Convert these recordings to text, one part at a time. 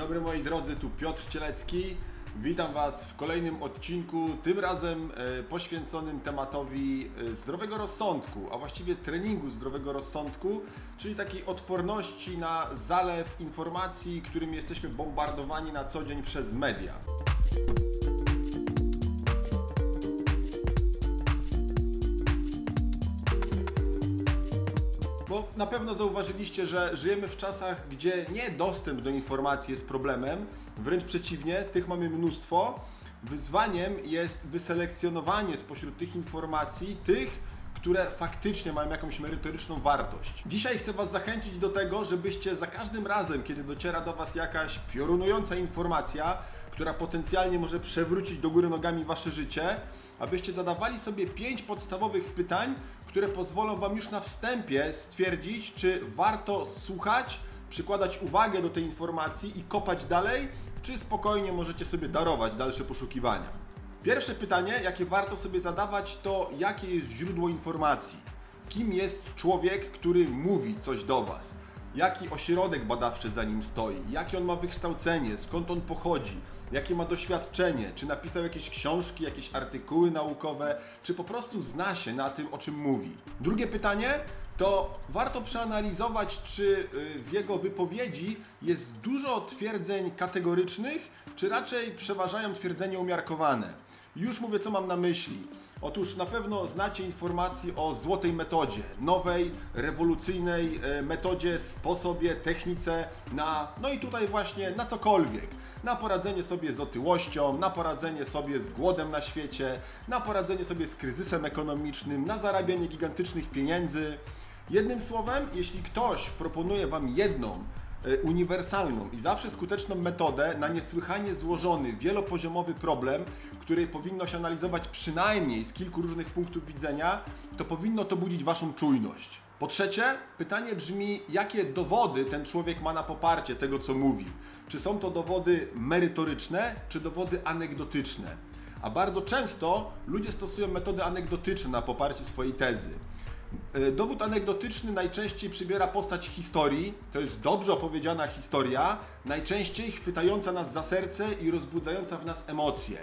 dobry moi drodzy, tu Piotr Cielecki. Witam Was w kolejnym odcinku, tym razem e, poświęconym tematowi e, zdrowego rozsądku, a właściwie treningu zdrowego rozsądku, czyli takiej odporności na zalew informacji, którymi jesteśmy bombardowani na co dzień przez media. Bo na pewno zauważyliście, że żyjemy w czasach, gdzie nie dostęp do informacji jest problemem, wręcz przeciwnie, tych mamy mnóstwo. Wyzwaniem jest wyselekcjonowanie spośród tych informacji tych, które faktycznie mają jakąś merytoryczną wartość. Dzisiaj chcę Was zachęcić do tego, żebyście za każdym razem, kiedy dociera do Was jakaś piorunująca informacja, która potencjalnie może przewrócić do góry nogami Wasze życie, abyście zadawali sobie pięć podstawowych pytań, które pozwolą Wam już na wstępie stwierdzić, czy warto słuchać, przykładać uwagę do tej informacji i kopać dalej, czy spokojnie możecie sobie darować dalsze poszukiwania. Pierwsze pytanie, jakie warto sobie zadawać, to jakie jest źródło informacji? Kim jest człowiek, który mówi coś do Was? Jaki ośrodek badawczy za nim stoi? Jakie on ma wykształcenie? Skąd on pochodzi? Jakie ma doświadczenie? Czy napisał jakieś książki, jakieś artykuły naukowe? Czy po prostu zna się na tym, o czym mówi? Drugie pytanie to warto przeanalizować, czy y, w jego wypowiedzi jest dużo twierdzeń kategorycznych, czy raczej przeważają twierdzenia umiarkowane. Już mówię, co mam na myśli. Otóż na pewno znacie informacje o złotej metodzie, nowej, rewolucyjnej e, metodzie, sposobie, technice na, no i tutaj właśnie na cokolwiek. Na poradzenie sobie z otyłością, na poradzenie sobie z głodem na świecie, na poradzenie sobie z kryzysem ekonomicznym, na zarabianie gigantycznych pieniędzy. Jednym słowem, jeśli ktoś proponuje Wam jedną, uniwersalną i zawsze skuteczną metodę na niesłychanie złożony, wielopoziomowy problem, który powinno się analizować przynajmniej z kilku różnych punktów widzenia, to powinno to budzić Waszą czujność. Po trzecie, pytanie brzmi, jakie dowody ten człowiek ma na poparcie tego, co mówi? Czy są to dowody merytoryczne, czy dowody anegdotyczne? A bardzo często ludzie stosują metody anegdotyczne na poparcie swojej tezy. E, Dowód anegdotyczny najczęściej przybiera postać historii. To jest dobrze opowiedziana historia, najczęściej chwytająca nas za serce i rozbudzająca w nas emocje.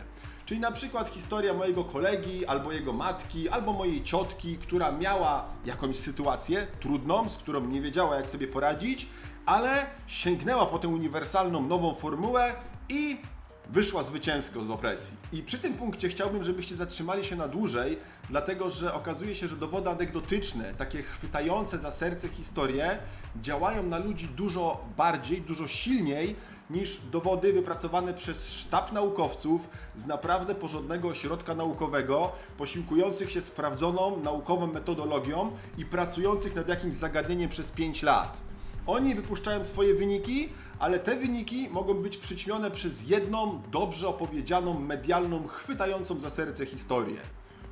Czyli na przykład historia mojego kolegi, albo jego matki, albo mojej ciotki, która miała jakąś sytuację trudną, z którą nie wiedziała jak sobie poradzić, ale sięgnęła po tę uniwersalną nową formułę i wyszła zwycięsko z opresji. I przy tym punkcie chciałbym, żebyście zatrzymali się na dłużej, dlatego że okazuje się, że dowody anegdotyczne, takie chwytające za serce historie, działają na ludzi dużo bardziej, dużo silniej niż dowody wypracowane przez sztab naukowców z naprawdę porządnego ośrodka naukowego, posiłkujących się sprawdzoną naukową metodologią i pracujących nad jakimś zagadnieniem przez 5 lat. Oni wypuszczają swoje wyniki, ale te wyniki mogą być przyćmione przez jedną dobrze opowiedzianą, medialną, chwytającą za serce historię.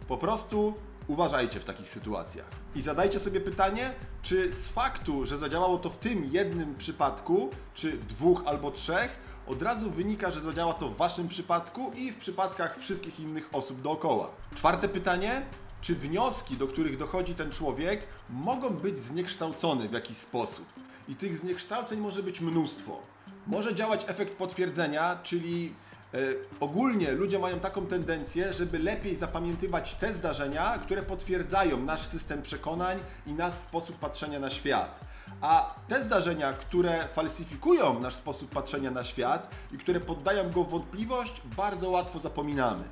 Po prostu uważajcie w takich sytuacjach. I zadajcie sobie pytanie, czy z faktu, że zadziałało to w tym jednym przypadku, czy dwóch albo trzech, od razu wynika, że zadziała to w waszym przypadku i w przypadkach wszystkich innych osób dookoła. Czwarte pytanie, czy wnioski, do których dochodzi ten człowiek, mogą być zniekształcone w jakiś sposób. I tych zniekształceń może być mnóstwo. Może działać efekt potwierdzenia, czyli e, ogólnie ludzie mają taką tendencję, żeby lepiej zapamiętywać te zdarzenia, które potwierdzają nasz system przekonań i nasz sposób patrzenia na świat. A te zdarzenia, które falsyfikują nasz sposób patrzenia na świat i które poddają go wątpliwość, bardzo łatwo zapominamy.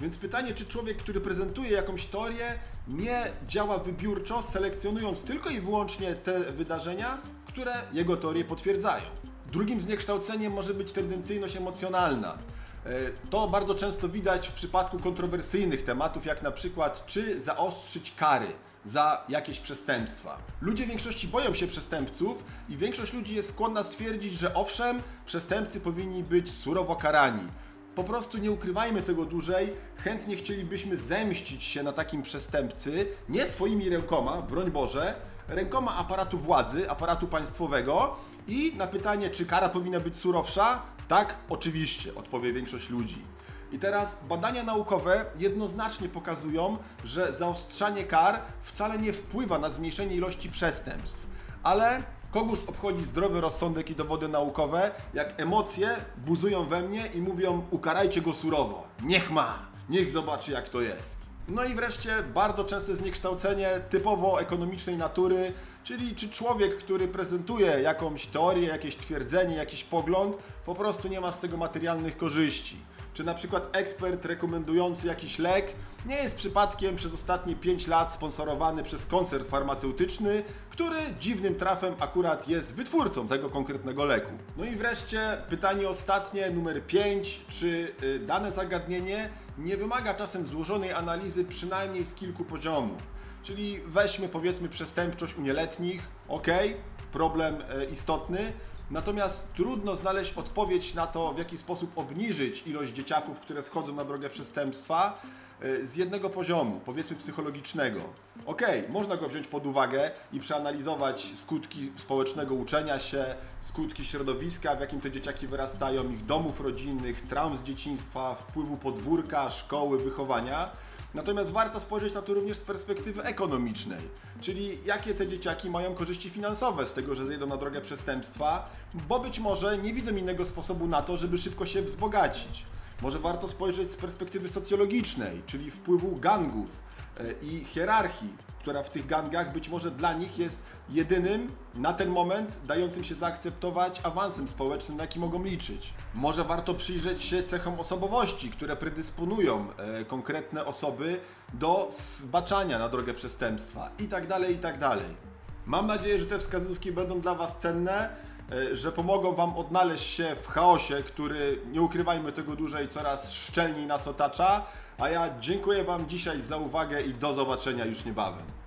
Więc pytanie, czy człowiek, który prezentuje jakąś teorię, nie działa wybiórczo, selekcjonując tylko i wyłącznie te wydarzenia, które jego teorie potwierdzają. Drugim zniekształceniem może być tendencyjność emocjonalna. E, To bardzo często widać w przypadku kontrowersyjnych tematów, jak na przykład czy zaostrzyć kary za jakieś przestępstwa. Ludzie w większości boją się przestępców i większość ludzi jest skłonna stwierdzić, że owszem, przestępcy powinni być surowo karani. Po prostu nie ukrywajmy tego dłużej. Chętnie chcielibyśmy zemścić się na takim przestępcy, nie swoimi rękoma, broń Boże, rękoma aparatu władzy, aparatu państwowego i na pytanie, czy kara powinna być surowsza? Tak, oczywiście, odpowie większość ludzi. I teraz badania naukowe jednoznacznie pokazują, że zaostrzanie kar wcale nie wpływa na zmniejszenie ilości przestępstw. Ale Kogóż obchodzi zdrowy rozsądek i dowody naukowe, jak emocje buzują we mnie i mówią ukarajcie go surowo. Niech ma, niech zobaczy jak to jest. No i wreszcie bardzo częste zniekształcenie typowo ekonomicznej natury, czyli czy człowiek, który prezentuje jakąś teorię, jakieś twierdzenie, jakiś pogląd, po prostu nie ma z tego materialnych korzyści. Czy na przykład ekspert rekomendujący jakiś lek nie jest przypadkiem przez ostatnie 5 lat sponsorowany przez koncert farmaceutyczny, który dziwnym trafem akurat jest wytwórcą tego konkretnego leku. No i wreszcie pytanie ostatnie, numer 5. Czy y, dane zagadnienie nie wymaga czasem złożonej analizy przynajmniej z kilku poziomów? Czyli weźmy powiedzmy przestępczość u nieletnich, ok, problem e, istotny, Natomiast trudno znaleźć odpowiedź na to, w jaki sposób obniżyć ilość dzieciaków, które schodzą na drogę przestępstwa e, z jednego poziomu, powiedzmy psychologicznego. Okej, okay, można go wziąć pod uwagę i przeanalizować skutki społecznego uczenia się, skutki środowiska, w jakim te dzieciaki wyrastają, ich domów rodzinnych, traum z dzieciństwa, wpływu podwórka, szkoły, wychowania Natomiast warto spojrzeć na to również z perspektywy ekonomicznej, czyli jakie te dzieciaki mają korzyści finansowe z tego, że zejdą na drogę przestępstwa, bo być może nie widzą innego sposobu na to, żeby szybko się wzbogacić. Może warto spojrzeć z perspektywy socjologicznej, czyli wpływu gangów i hierarchii która w tych gangach być może dla nich jest jedynym na ten moment dającym się zaakceptować awansem społecznym, na jaki mogą liczyć. Może warto przyjrzeć się cechom osobowości, które predysponują e, konkretne osoby do zbaczania na drogę przestępstwa i tak dalej, i tak. Mam nadzieję, że te wskazówki będą dla Was cenne, e, że pomogą Wam odnaleźć się w chaosie, który, nie ukrywajmy tego dłużej, coraz szczelniej nas otacza. A ja dziękuję Wam dzisiaj za uwagę i do zobaczenia już niebawem.